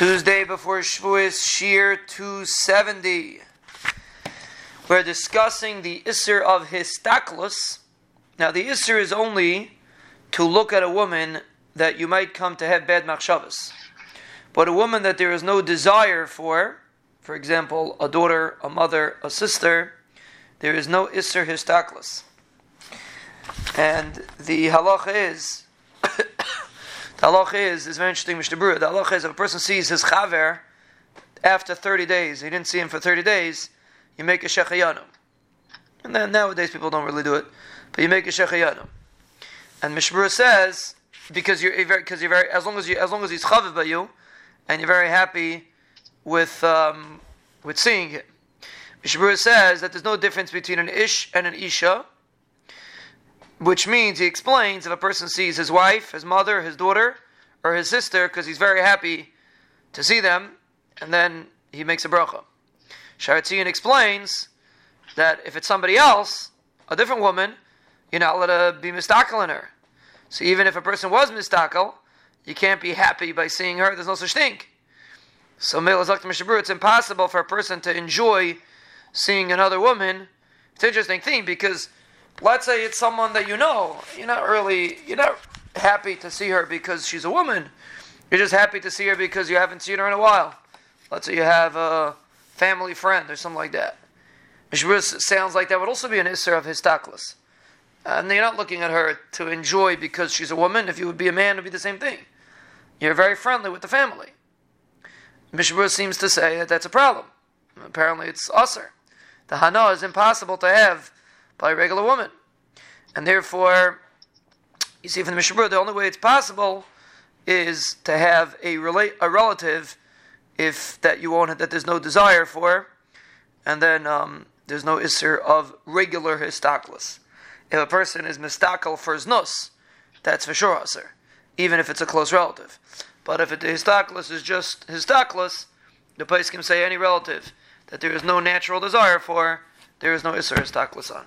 Tuesday before Shavuos, Shiur 270. We're discussing the Isser of Histaklus. Now, the Isser is only to look at a woman that you might come to have bad machshavas. But a woman that there is no desire for, for example, a daughter, a mother, a sister, there is no Isser Histaklus. And the halacha is the halacha is, is very interesting, Mishnah Berurah. The halacha is if a person sees his chaver after 30 days, he didn't see him for 30 days, you make a shechayanu. And then nowadays people don't really do it, but you make a shechayanu. And Mishnah Berurah says, because you're very because you're very as long as you as long as he's chaviv by you, and you're very happy with um, with seeing him. Mishnah Berurah says that there's no difference between an ish and an isha which means, he explains, if a person sees his wife, his mother, his daughter, or his sister, because he's very happy to see them, and then he makes a bracha. Sha'ar HaTziyun explains that if it's somebody else, a different woman, you're not allowed to be mistakel in her. So even if a person was mistakel, you can't be happy by seeing her. There's no such thing. So it's impossible for a person to enjoy seeing another woman. It's an interesting thing because let's say it's someone that you know, you're not really, you're not happy to see her because she's a woman. You're just happy to see her because you haven't seen her in a while. Let's say you have a family friend or something like that. sounds like that would also be an Isser of Histaklis. And you're not looking at her to enjoy because she's a woman. If you would be a man, it would be the same thing. You're very friendly with the family. Mishnah Berurah seems to say that that's a problem. Apparently, it's usser. The hana is impossible to have by a regular woman. And therefore, you see from the Mishnah the only way it's possible is to have a, relate, a relative if that you won't that there's no desire for, and then um, there's no isser of regular histaklis. If a person is mistakel for his nus, that's for sure isser, even if it's a close relative. But if it, the histaklis is just histaklis, the place can say any relative that there is no natural desire for, there is no isser histaklis on.